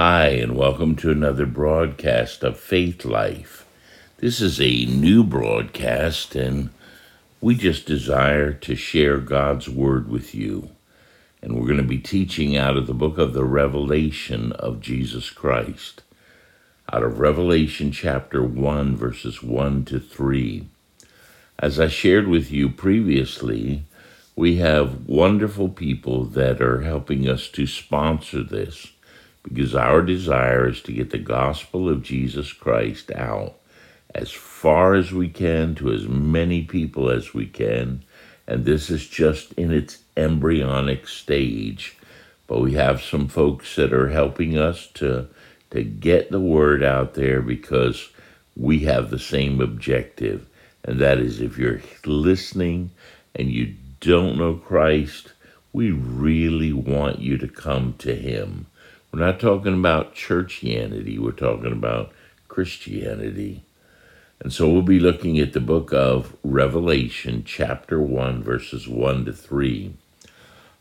Hi, and welcome to another broadcast of Faith Life. This is a new broadcast, and we just desire to share God's Word with you. And we're going to be teaching out of the book of the Revelation of Jesus Christ, out of Revelation chapter 1, verses 1 to 3. As I shared with you previously, we have wonderful people that are helping us to sponsor this because our desire is to get the gospel of Jesus Christ out as far as we can to as many people as we can. And this is just in its embryonic stage. But we have some folks that are helping us to, to get the word out there because we have the same objective and that is if you're listening and you don't know Christ, we really want you to come to Him. We're not talking about churchianity, we're talking about Christianity. And so we'll be looking at the book of Revelation, chapter 1, verses 1 to 3.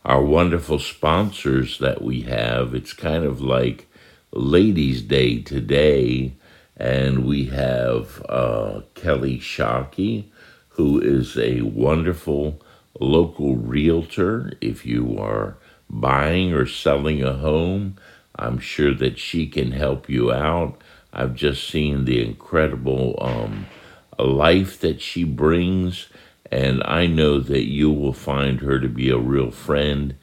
Our wonderful sponsors that we have, it's kind of like Ladies' Day today and we have uh, Kelly Shockey, who is a wonderful local realtor. If you are buying or selling a home, I'm sure that she can help you out. I've just seen the incredible um, life that she brings, and I know that you will find her to be a real friend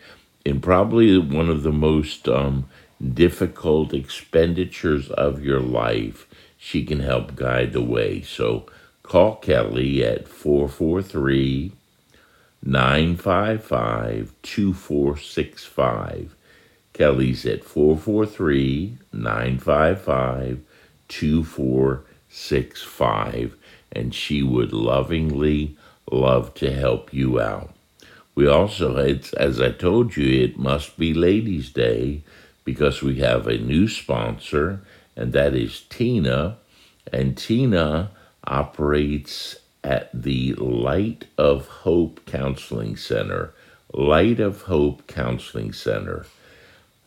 in probably one of the most um, difficult expenditures of your life she can help guide the way. So call Kelly at 443 955 2465. Kelly's at 443 955 2465, and she would lovingly love to help you out. We also, it's, as I told you, it must be Ladies' Day because we have a new sponsor and that is Tina. And Tina operates at the Light of Hope Counseling Center. Light of Hope Counseling Center.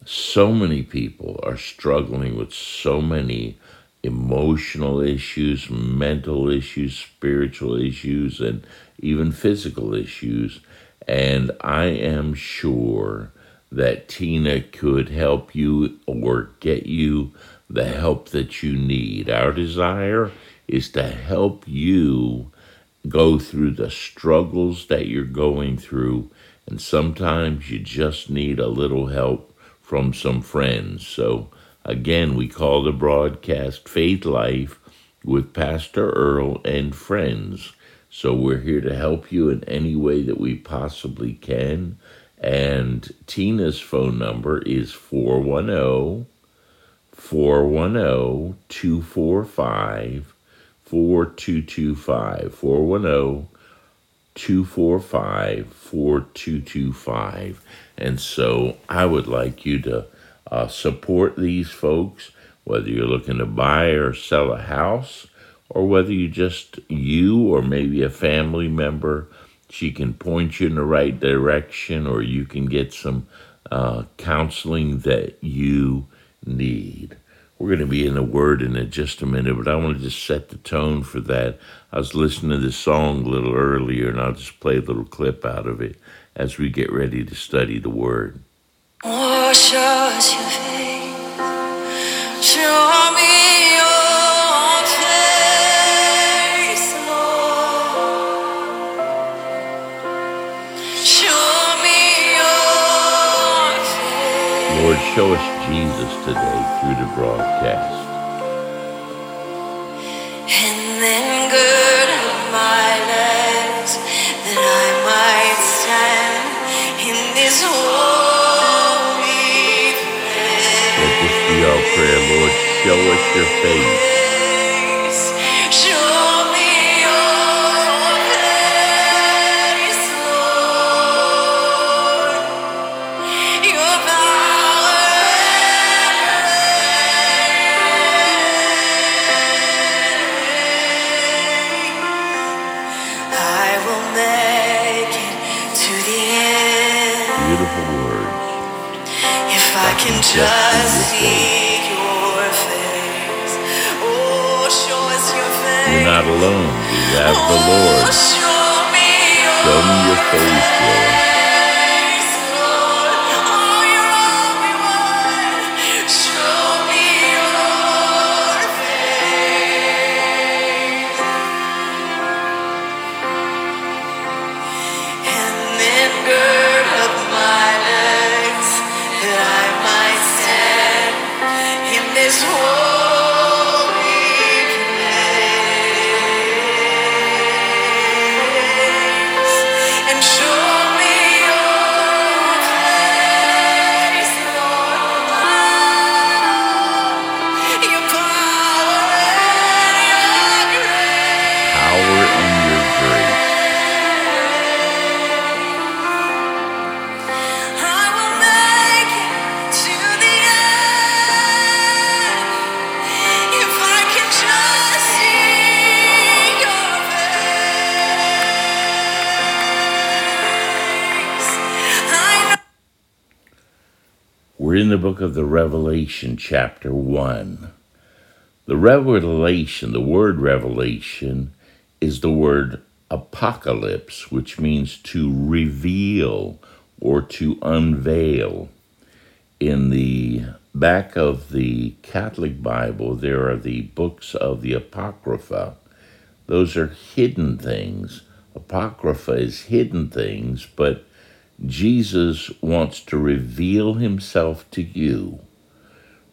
So many people are struggling with so many emotional issues, mental issues, spiritual issues, and even physical issues. And I am sure that Tina could help you or get you the help that you need. Our desire is to help you go through the struggles that you're going through. And sometimes you just need a little help from some friends. So, again, we call the broadcast Faith Life with Pastor Earl and friends. So, we're here to help you in any way that we possibly can. And Tina's phone number is 410 410 245 4225. 410 245 4225. And so I would like you to uh, support these folks, whether you're looking to buy or sell a house, or whether you just, you or maybe a family member, she can point you in the right direction, or you can get some uh, counseling that you need. We're going to be in the Word in just a minute, but I want to just set the tone for that. I was listening to this song a little earlier, and I'll just play a little clip out of it as we get ready to study the Word. Wash us your face, show me your face, Lord. Show me your face. Lord, show us Jesus today through the broadcast. And then gird up my legs that I might stand in this holy Let this be our prayer, Lord. Show us your face. We're not alone. We have the Lord. Show show me your face, Lord. In the book of the Revelation, chapter 1. The revelation, the word revelation, is the word apocalypse, which means to reveal or to unveil. In the back of the Catholic Bible, there are the books of the Apocrypha. Those are hidden things. Apocrypha is hidden things, but Jesus wants to reveal himself to you.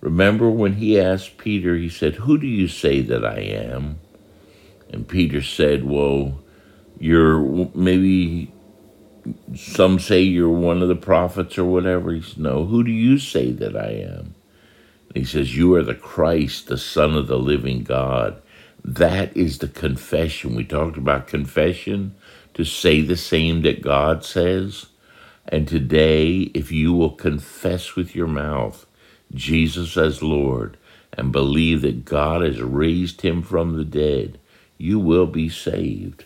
Remember when he asked Peter, he said, Who do you say that I am? And Peter said, Well, you're maybe some say you're one of the prophets or whatever. He said, No, who do you say that I am? And he says, You are the Christ, the Son of the living God. That is the confession. We talked about confession to say the same that God says. And today, if you will confess with your mouth Jesus as Lord and believe that God has raised him from the dead, you will be saved.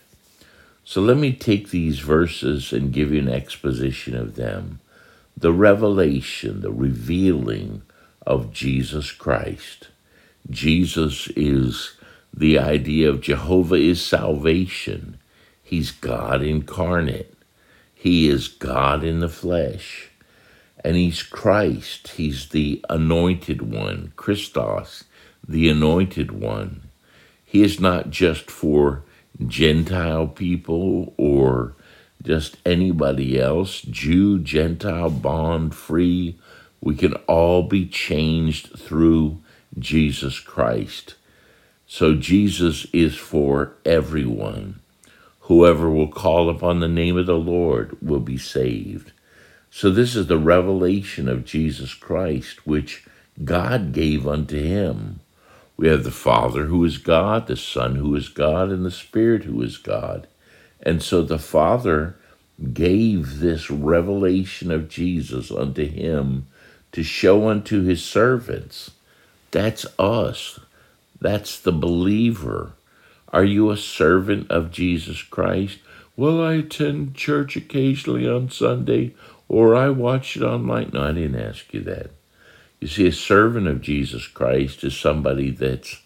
So let me take these verses and give you an exposition of them. The revelation, the revealing of Jesus Christ. Jesus is the idea of Jehovah is salvation. He's God incarnate. He is God in the flesh. And he's Christ. He's the anointed one, Christos, the anointed one. He is not just for Gentile people or just anybody else, Jew, Gentile, bond, free. We can all be changed through Jesus Christ. So Jesus is for everyone. Whoever will call upon the name of the Lord will be saved. So, this is the revelation of Jesus Christ, which God gave unto him. We have the Father who is God, the Son who is God, and the Spirit who is God. And so the Father gave this revelation of Jesus unto him to show unto his servants. That's us. That's the believer. Are you a servant of Jesus Christ? Well, I attend church occasionally on Sunday, or I watch it online. No, I didn't ask you that. You see, a servant of Jesus Christ is somebody that's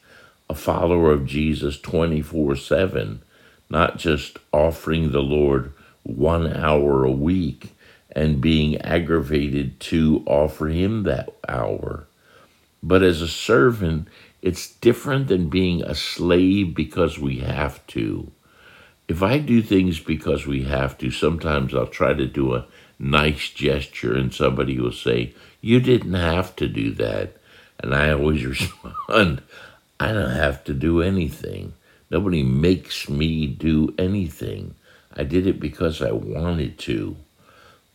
a follower of Jesus 24 7, not just offering the Lord one hour a week and being aggravated to offer Him that hour. But as a servant, it's different than being a slave because we have to. If I do things because we have to, sometimes I'll try to do a nice gesture and somebody will say, You didn't have to do that. And I always respond, I don't have to do anything. Nobody makes me do anything. I did it because I wanted to.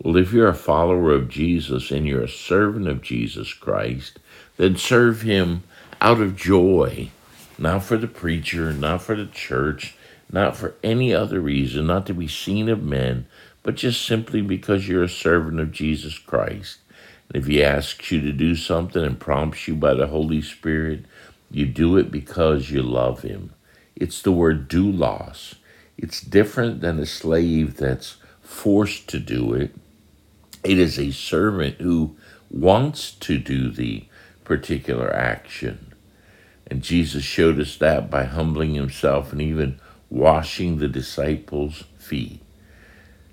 Well, if you're a follower of Jesus and you're a servant of Jesus Christ, then serve him out of joy, not for the preacher, not for the church, not for any other reason, not to be seen of men, but just simply because you're a servant of Jesus Christ. And if he asks you to do something and prompts you by the Holy Spirit, you do it because you love him. It's the word "do doulos. It's different than a slave that's forced to do it. It is a servant who wants to do the particular action. And Jesus showed us that by humbling himself and even washing the disciples' feet.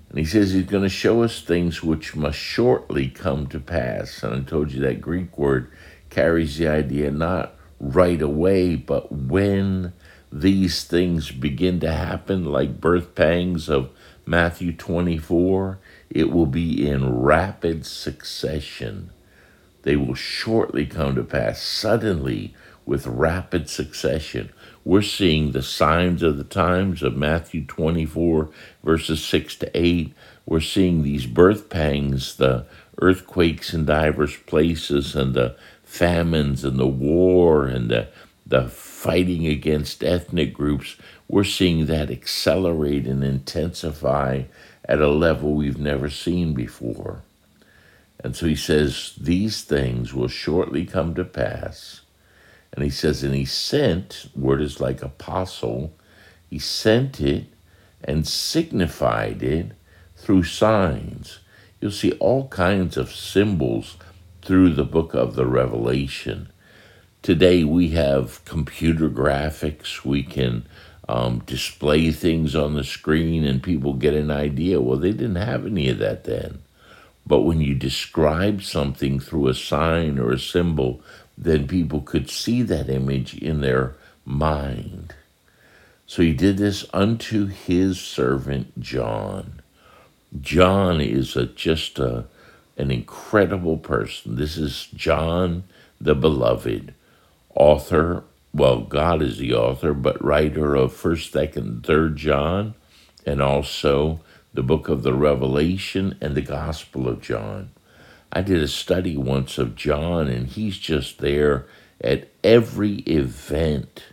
And he says he's going to show us things which must shortly come to pass. And I told you that Greek word carries the idea not right away, but when these things begin to happen, like birth pangs of Matthew 24, it will be in rapid succession. They will shortly come to pass, suddenly, with rapid succession. We're seeing the signs of the times of Matthew 24, verses 6 to 8. We're seeing these birth pangs, the earthquakes in divers places, and the famines, and the war, and the, the fighting against ethnic groups. We're seeing that accelerate and intensify at a level we've never seen before. And so he says, These things will shortly come to pass and he says, and he sent, word is like apostle, he sent it and signified it through signs. You'll see all kinds of symbols through the book of the Revelation. Today we have computer graphics. We can um, display things on the screen and people get an idea. Well, they didn't have any of that then. But when you describe something through a sign or a symbol, then people could see that image in their mind. So he did this unto his servant John. John is a, just a, an incredible person. This is John the Beloved, author. Well, God is the author, but writer of First, Second, Third John, and also the book of the Revelation and the Gospel of John. I did a study once of John, and he's just there at every event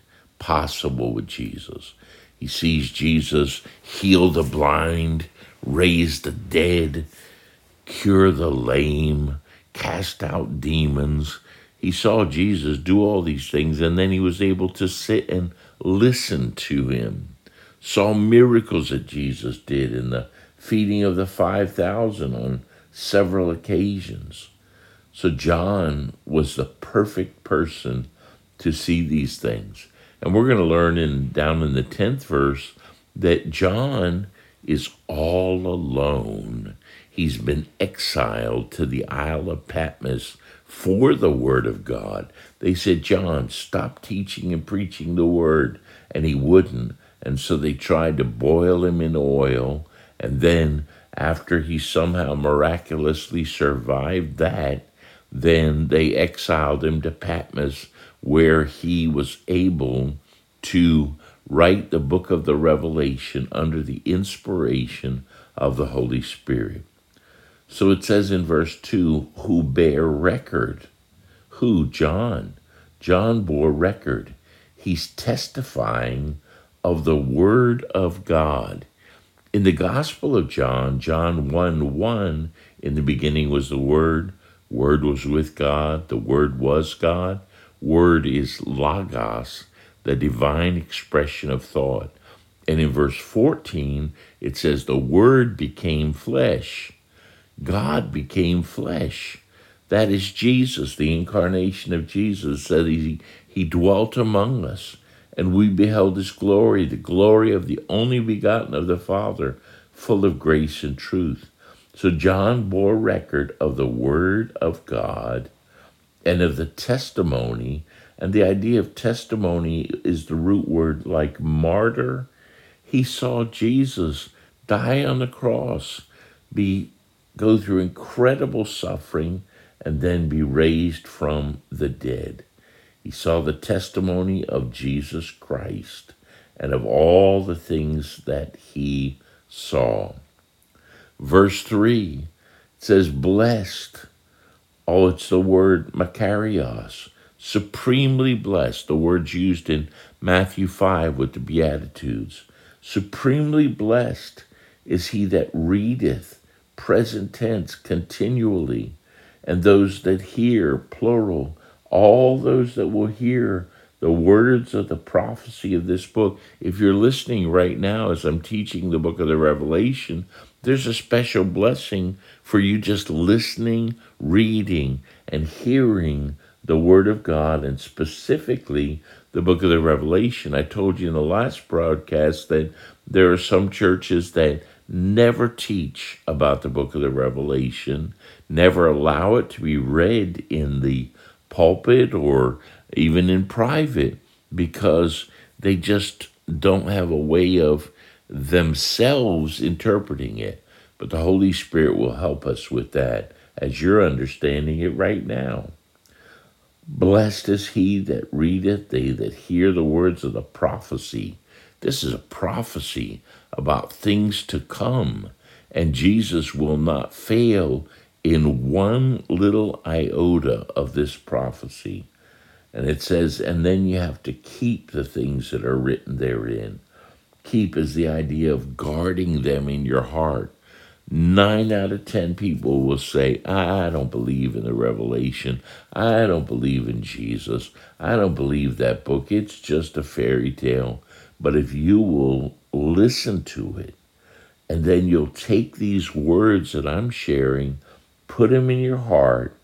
possible with Jesus. He sees Jesus heal the blind, raise the dead, cure the lame, cast out demons. He saw Jesus do all these things, and then he was able to sit and listen to him. Saw miracles that Jesus did in the feeding of the 5,000 on several occasions. So John was the perfect person to see these things. And we're going to learn in down in the 10th verse that John is all alone. He's been exiled to the Isle of Patmos for the word of God. They said, John, stop teaching and preaching the word. And he wouldn't. And so they tried to boil him in oil. And then after he somehow miraculously survived that, then they exiled him to Patmos, where he was able to write the book of the Revelation under the inspiration of the Holy Spirit. So it says in verse 2 who bear record. Who? John. John bore record. He's testifying of the Word of God. In the Gospel of John, John 1 1, in the beginning was the Word, Word was with God, the Word was God. Word is Logos, the divine expression of thought. And in verse 14, it says, The Word became flesh. God became flesh. That is Jesus, the incarnation of Jesus, that he, he dwelt among us and we beheld his glory, the glory of the only begotten of the Father, full of grace and truth. So John bore record of the Word of God and of the testimony. And the idea of testimony is the root word like martyr. He saw Jesus die on the cross, be go through incredible suffering, and then be raised from the dead. He saw the testimony of Jesus Christ and of all the things that he saw. Verse 3 says, Blessed. Oh, it's the word Makarios, supremely blessed, the words used in Matthew 5 with the Beatitudes. Supremely blessed is he that readeth, present tense, continually, and those that hear, plural, all those that will hear the words of the prophecy of this book. If you're listening right now as I'm teaching the book of the Revelation, there's a special blessing for you just listening, reading, and hearing the Word of God and specifically the book of the Revelation. I told you in the last broadcast that there are some churches that never teach about the book of the Revelation, never allow it to be read in the pulpit or even in private because they just don't have a way of themselves interpreting it. But the Holy Spirit will help us with that as you're understanding it right now. Blessed is he that readeth, they that hear the words of the prophecy. This is a prophecy about things to come, and Jesus will not fail in one little iota of this prophecy. And it says, and then you have to keep the things that are written therein. Keep is the idea of guarding them in your heart. Nine out of ten people will say, I don't believe in the revelation. I don't believe in Jesus. I don't believe that book. It's just a fairy tale. But if you will listen to it, and then you'll take these words that I'm sharing, put them in your heart,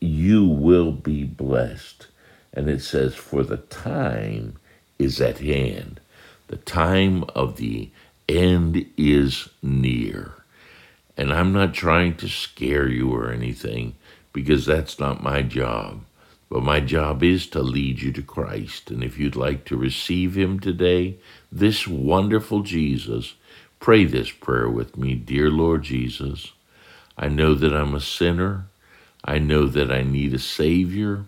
you will be blessed. And it says, For the time is at hand. The time of the end is near. And I'm not trying to scare you or anything because that's not my job. But my job is to lead you to Christ. And if you'd like to receive Him today, this wonderful Jesus, pray this prayer with me Dear Lord Jesus, I know that I'm a sinner. I know that I need a Savior.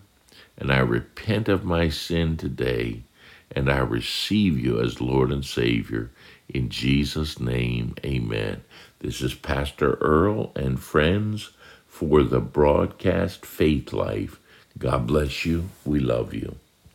And I repent of my sin today. And I receive you as Lord and Savior. In Jesus' name, amen. This is Pastor Earl and friends for the broadcast Faith Life. God bless you. We love you.